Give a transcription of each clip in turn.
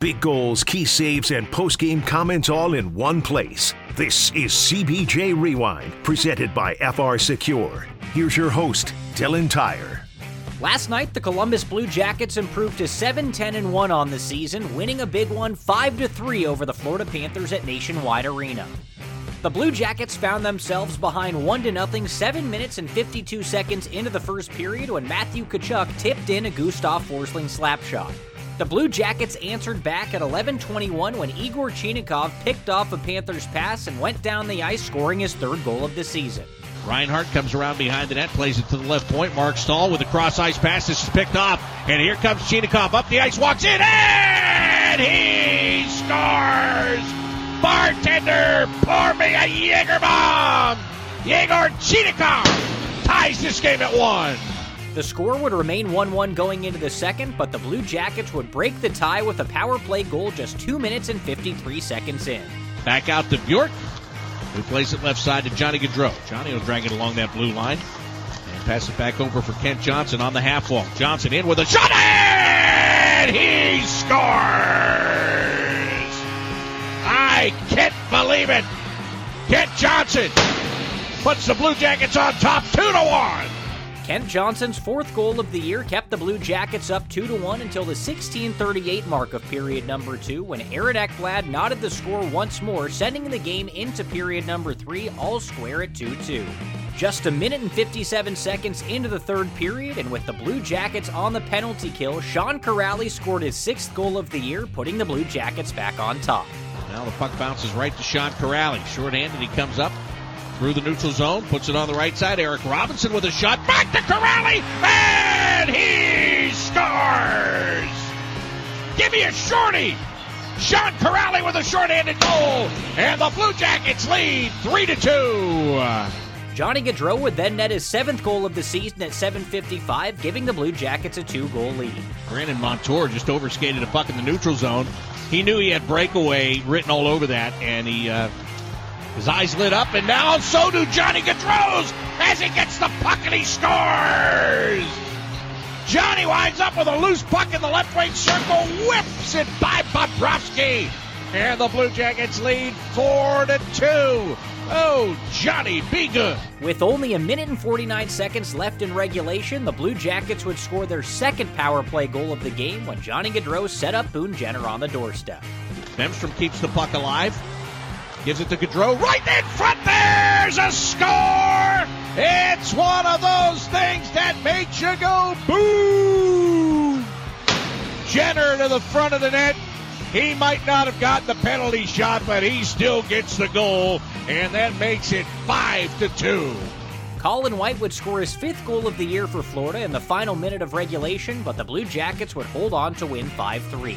Big goals, key saves, and post-game comments all in one place. This is CBJ Rewind, presented by FRSecure. Here's your host, Dylan Tyre. Last night, the Columbus Blue Jackets improved to 7 10 and 1 on the season, winning a big one 5 3 over the Florida Panthers at Nationwide Arena. The Blue Jackets found themselves behind 1 0 7 minutes and 52 seconds into the first period when Matthew Tkachuk tipped in a Gustav Forsling slap shot. The Blue Jackets answered back at 11:21 when Yegor Chinakhov picked off a Panthers pass and went down the ice, scoring his third goal of the season. Reinhart comes around behind the net, plays it to the left point. Marc Staal with a cross ice pass. Is picked off, and here comes Chinakhov up the ice, walks in, and he scores! Bartender, pour me a Jaeger bomb! Yegor Chinakhov ties this game at one. The score would remain 1 1 going into the second, but the Blue Jackets would break the tie with a power play goal just 2 minutes and 53 seconds in. Back out to Bjork, who plays it left side to Johnny Gaudreau. Johnny will drag it along that blue line and pass it back over for Kent Johnson on the half wall. Johnson in with a shot, and he scores! I can't believe it. Kent Johnson puts the Blue Jackets on top 2 to 1. Kent Johnson's fourth goal of the year kept the Blue Jackets up 2 1 until the 1638 mark of period number 2 when Aaron Ekblad knotted the score once more, sending the game into period number 3 all square at 2 2. Just a minute and 57 seconds into the third period, and with the Blue Jackets on the penalty kill, Sean Kuraly scored his sixth goal of the year, putting the Blue Jackets back on top. Now the puck bounces right to Sean Kuraly. Short-handed, he comes up, through the neutral zone, puts it on the right side. Eric Robinson with a shot. Back to Kuraly, and he scores! Give me a shorty! Sean Kuraly with a short-handed goal, and the Blue Jackets lead three to two. Johnny Gaudreau would then net his seventh goal of the season at 7:55, giving the Blue Jackets a two-goal lead. Brandon Montour just overskated a puck in the neutral zone. He knew he had breakaway written all over that, and he. Uh, his eyes lit up, and now so do Johnny Gaudreau's as he gets the puck and he scores! Johnny winds up with a loose puck in the left wing circle, whips it by Bobrovsky, and the Blue Jackets lead four to two. Oh, Johnny, be good. With only a minute and 49 seconds left in regulation, the Blue Jackets would score their second power play goal of the game when Johnny Gaudreau set up Boone Jenner on the doorstep. Bemstrom keeps the puck alive. Gives it to Gaudreau. Right in front. There's a score. It's one of those things that makes you go boo. Jenner to the front of the net. He might not have gotten the penalty shot, but he still gets the goal, and that makes it five to two. Colin White would score his fifth goal of the year for Florida in the final minute of regulation, but the Blue Jackets would hold on to win 5 3.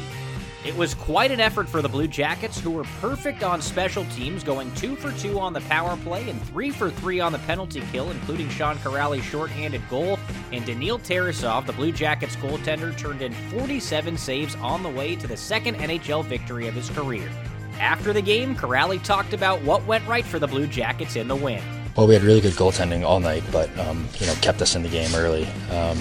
It was quite an effort for the Blue Jackets, who were perfect on special teams, going 2 for 2 on the power play and 3 for 3 on the penalty kill, including Sean Kuraly's shorthanded goal. And Daniil Tarasov, the Blue Jackets goaltender, turned in 47 saves on the way to the second NHL victory of his career. After the game, Kuraly talked about what went right for the Blue Jackets in the win. Well, we had really good goaltending all night, but um, you know kept us in the game early. Um,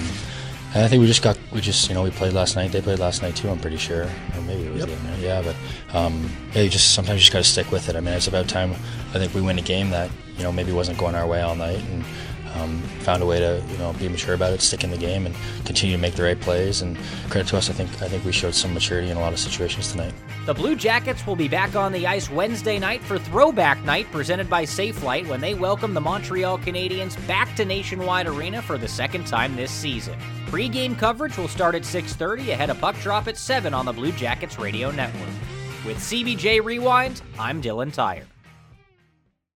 I think we just got we just you know we played last night. They played last night too. I'm pretty sure, or maybe it was Yep. the other night. Yeah, but um, yeah, you just sometimes you just got to stick with it. I mean, it's about time. I think we win a game that you know maybe wasn't going our way all night, and um, found a way to you know be mature about it, stick in the game, and continue to make the right plays. And credit to us, I think I think we showed some maturity in a lot of situations tonight. The Blue Jackets will be back on the ice Wednesday night for Throwback Night presented by Safelite when they welcome the Montreal Canadiens back to Nationwide Arena for the second time this season. Pre-game coverage will start at 6:30 ahead of puck drop at 7 on the Blue Jackets radio network. With CBJ Rewind, I'm Dylan Tyre.